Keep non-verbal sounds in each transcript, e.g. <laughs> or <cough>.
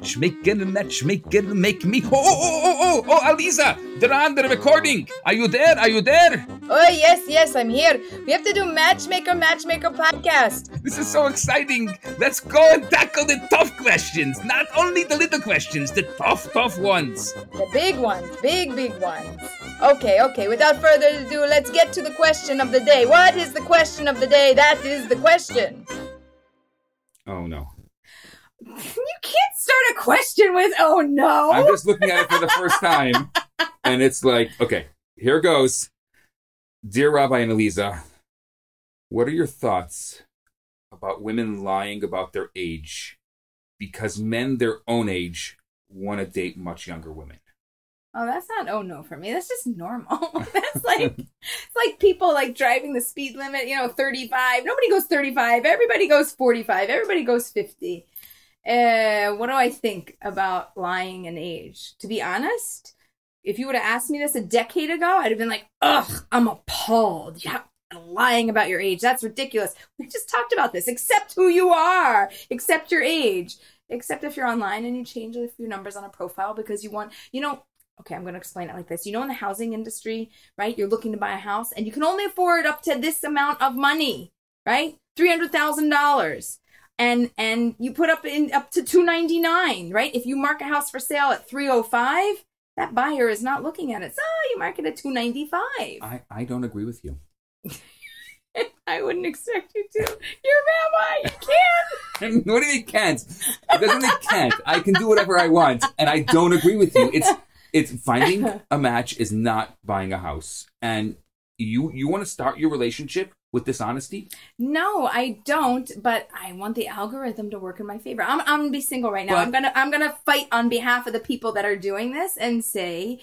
matchmaker, matchmaker, make me. Oh, oh, oh, oh, oh, oh, Aleeza, they're on the recording. Are you there? Are you there? Oh, yes, yes, I'm here. We have to do Matchmaker, Matchmaker podcast. This is so exciting. Let's go and tackle the tough questions. Not only the little questions, the tough, tough ones. The big ones, big, big ones. Okay, okay, without further ado, let's get to the question of the day. What is the question of the day? That is the question. Oh, no. You can't start a question with, oh no. I'm just looking at it for the first time, and it's like, okay, here goes. Dear Rabbi and Aleeza, what are your thoughts about women lying about their age because men their own age want to date much younger women? Oh, that's not oh no for me. That's just normal. <laughs> <laughs> that's like it's like people like driving the speed limit, you know, 35. Nobody goes 35. Everybody goes 45. Everybody goes 50. Uh, what do I think about lying and age? To be honest, if you would have asked me this a decade ago, I'd have been like, ugh, I'm appalled. Yeah, lying about your age. That's ridiculous. We just talked about this. Accept who you are. Accept your age. Except if you're online and you change a few numbers on a profile because you want, you know, okay, I'm going to explain it like this. You know, in the housing industry, right? You're looking to buy a house and you can only afford up to this amount of money, right? $300,000 and and you put up in up to 299 right if you mark a house for sale at 305 that buyer is not looking at it so you mark it at 295 I, I don't agree with you. <laughs> i wouldn't expect you to you're a rabbi you can't. <laughs> what do you mean can't? It doesn't mean can't. I can do whatever I want, and I don't agree with you. It's it's finding a match is not buying a house, and you you want to start your relationship with dishonesty. no i don't but i want the algorithm to work in my favor i'm, I'm gonna be single right now But- i'm gonna i'm gonna fight on behalf of the people that are doing this and say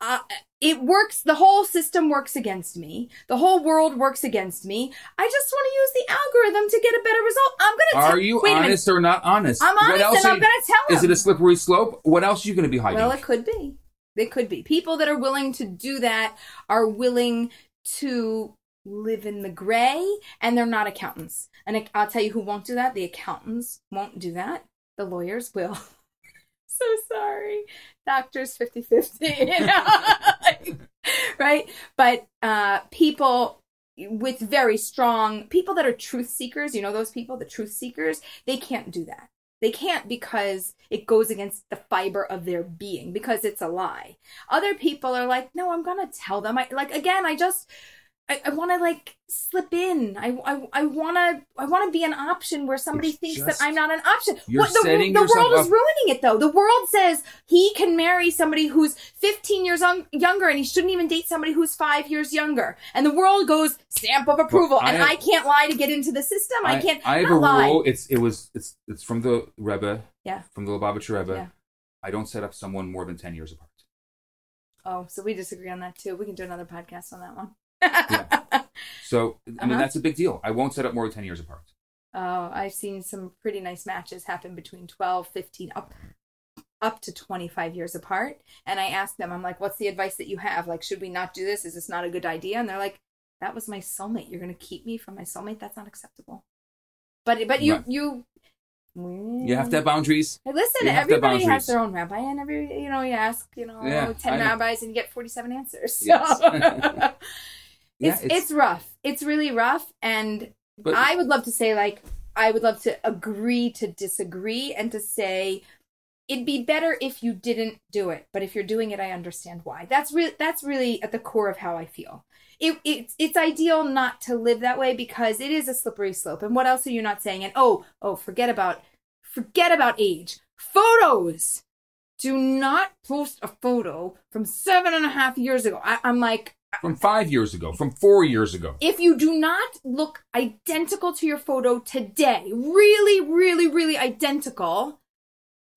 uh, it works the whole system works against me the whole world works against me i just want to use the algorithm to get a better result i'm gonna Are tell- you wait a minute. honest or not honest? I'm honest, and I'm you- gonna tell Is it a slippery slope? What else are you going to be hiding? Well, it could be. It could be. People that are willing to do that are willing to live in the gray and they're not accountants. And I'll tell you who won't do that. The accountants won't do that. The lawyers will. <laughs> so sorry. Doctors 50 50, you know? <laughs> right? But uh, people with very strong people that are truth seekers, you know, those people, the truth seekers, they can't do that. They can't because it goes against the fiber of their being because it's a lie. Other people are like, no, I'm gonna tell them. I like again. I just, I, I want to like slip in. I, I, I want to, I want to be an option where somebody It's thinks just- that I'm not an option. You're what the, setting the world is up- ruining it though. The world says he can marry somebody who's 15 years un- younger, and he shouldn't even date somebody who's five years younger. And the world goes stamp of approval, I and have- I can't lie to get into the system. I, can't. I have a lie. rule. It's it was it's it's from the Rebbe. Yeah. From the Lubavitcher Rebbe. Yeah. I don't set up someone more than ten years apart. Oh, so we disagree on that too. We can do another podcast on that one. Yeah. <laughs> So I mean Uh-huh. that's a big deal. I won't set up more than ten years apart. Oh, I've seen some pretty nice matches happen between 12, 15, up up to 25 years apart. And I asked them, I'm like, what's the advice that you have? Like, should we not do this? Is this not a good idea? And they're like, that was my soulmate. You're going to keep me from my soulmate? That's not acceptable. But but you Right. you You have to have boundaries. Listen, have have everybody has their own rabbi, and every you know you ask you know Yeah, ten I know. rabbis and you get forty seven answers. So Yes. <laughs> <laughs> Yeah, it's, it's rough. It's really rough, and But- I would love to say like I would love to agree to disagree and to say it'd be better if you didn't do it, but if you're doing it, I understand why. That's really that's really at the core of how I feel. It, it's it's ideal not to live that way because it is a slippery slope. And what else are you not saying? And oh oh, forget about forget about age. Photos. Do not post a photo from seven and a half years ago. I, I'm like, From five years ago, from four years ago. if you do not look identical to your photo today, really, really, really identical,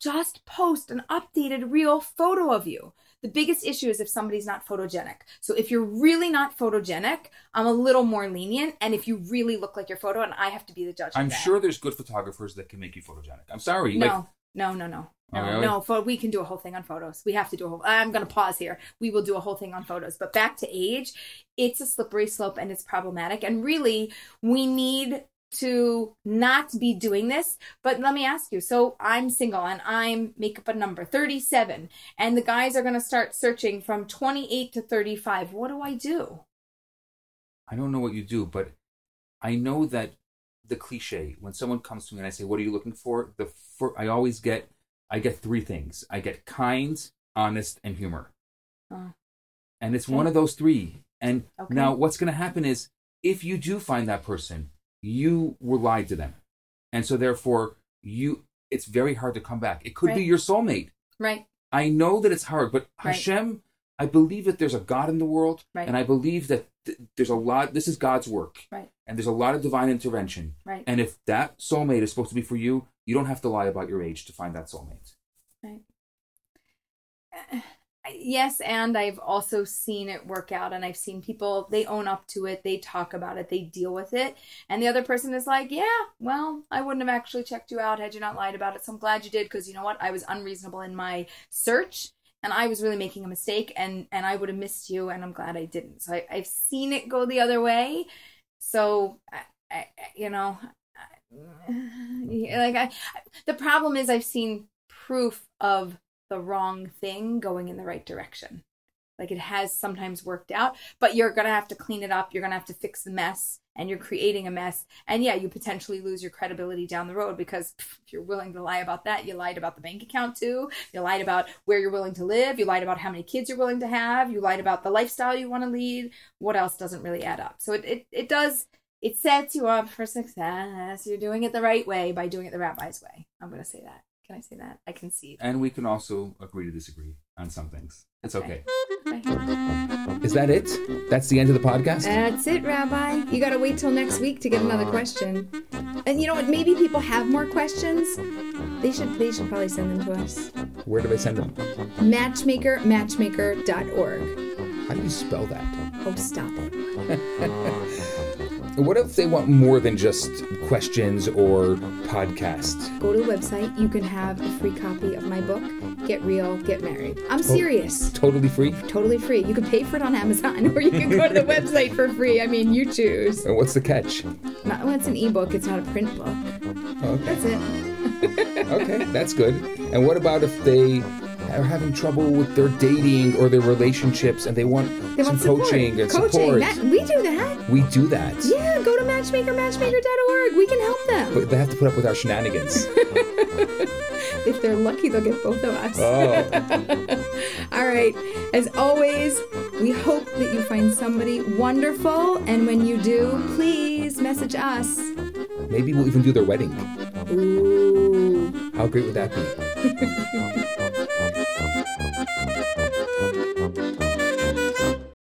just post an updated real photo of you. The biggest issue is if somebody's not photogenic. So if you're really not photogenic, I'm a little more lenient. And if you really look like your photo, and I have to be the judge. I'm that. sure there's good photographers that can make you photogenic. I'm sorry. No, Like, no, no, no. Oh, No, really? no, pho- we can do a whole thing on photos. We have to do a whole. I'm going to pause here. We will do a whole thing on photos. But back to age, it's a slippery slope and it's problematic. And really, we need to not be doing this. But let me ask you so I'm single and I'm make up a number 37, and the guys are going to start searching from 28 to 35. What do I do? I don't know what you do, but I know that the cliche when someone comes to me and I say, "What are you looking for?" The fir- I always get I get three things. I get kind, honest, and humor, Oh, and it's Okay. one of those three. And Okay. now, what's going to happen is if you do find that person, you were lied to them, and so therefore you it's very hard to come back. It could be your soulmate. right. I know that it's hard, but Right. Hashem, I believe that there's a God in the world, Right. and I believe that th- there's a lot. This is God's work, Right. and there's a lot of divine intervention. Right. And if that soulmate is supposed to be for you, you don't have to lie about your age to find that soulmate. Right. Uh, Yes, and I've also seen it work out, and I've seen people, they own up to it, they talk about it, they deal with it. And the other person is like, Yeah, well, I wouldn't have actually checked you out had you not lied about it. So I'm glad you did because you know what? I was unreasonable in my search and I was really making a mistake and, and I would have missed you, and I'm glad I didn't. So I, I've seen it go the other way. So, I, I, you know, <laughs> like I, the problem is I've seen proof of the wrong thing going in the right direction. Like it has sometimes worked out, but you're going to have to clean it up. You're going to have to fix the mess and you're creating a mess. And yeah, you potentially lose your credibility down the road because pff, if you're willing to lie about that, you lied about the bank account too. You lied about where you're willing to live. You lied about how many kids you're willing to have. You lied about the lifestyle you want to lead. What else doesn't really add up? So it, it, it does, it sets you up for success. You're doing it the right way by doing it the rabbi's way. I'm going to say that. Can I say that? I can see. And we can also agree to disagree on some things. It's okay. Okay. Is that it? That's the end of the podcast? That's it, Rabbi. You gotta wait till next week to get another question. And you know what? Maybe people have more questions. They should they should probably send them to us. Where do they send them? Matchmaker matchmaker.org. How do you spell that? Oh, stop it. <laughs> What if they want more than just questions or podcasts? Go to the website. You can have a free copy of my book, Get Real, Get Married. I'm oh, serious. Totally free? Totally free. You can pay for it on Amazon <laughs> or you can go to the <laughs> website for free. I mean, you choose. And what's the catch? Not, well, it's an ebook, it's not a print book. Okay. That's it. okay, that's good. And what about if they are having trouble with their dating or their relationships and they want They some want coaching and Coaching. support? That- we do that. we do that. Yeah, go to matchmaker, matchmakermatchmaker.org. We can help them. But they have to put up with our shenanigans. <laughs> If they're lucky, they'll get both of us. Oh. <laughs> All right. As always, we hope that you find somebody wonderful. And when you do, please message us. Maybe we'll even do their wedding. Ooh. How great would that be? <laughs>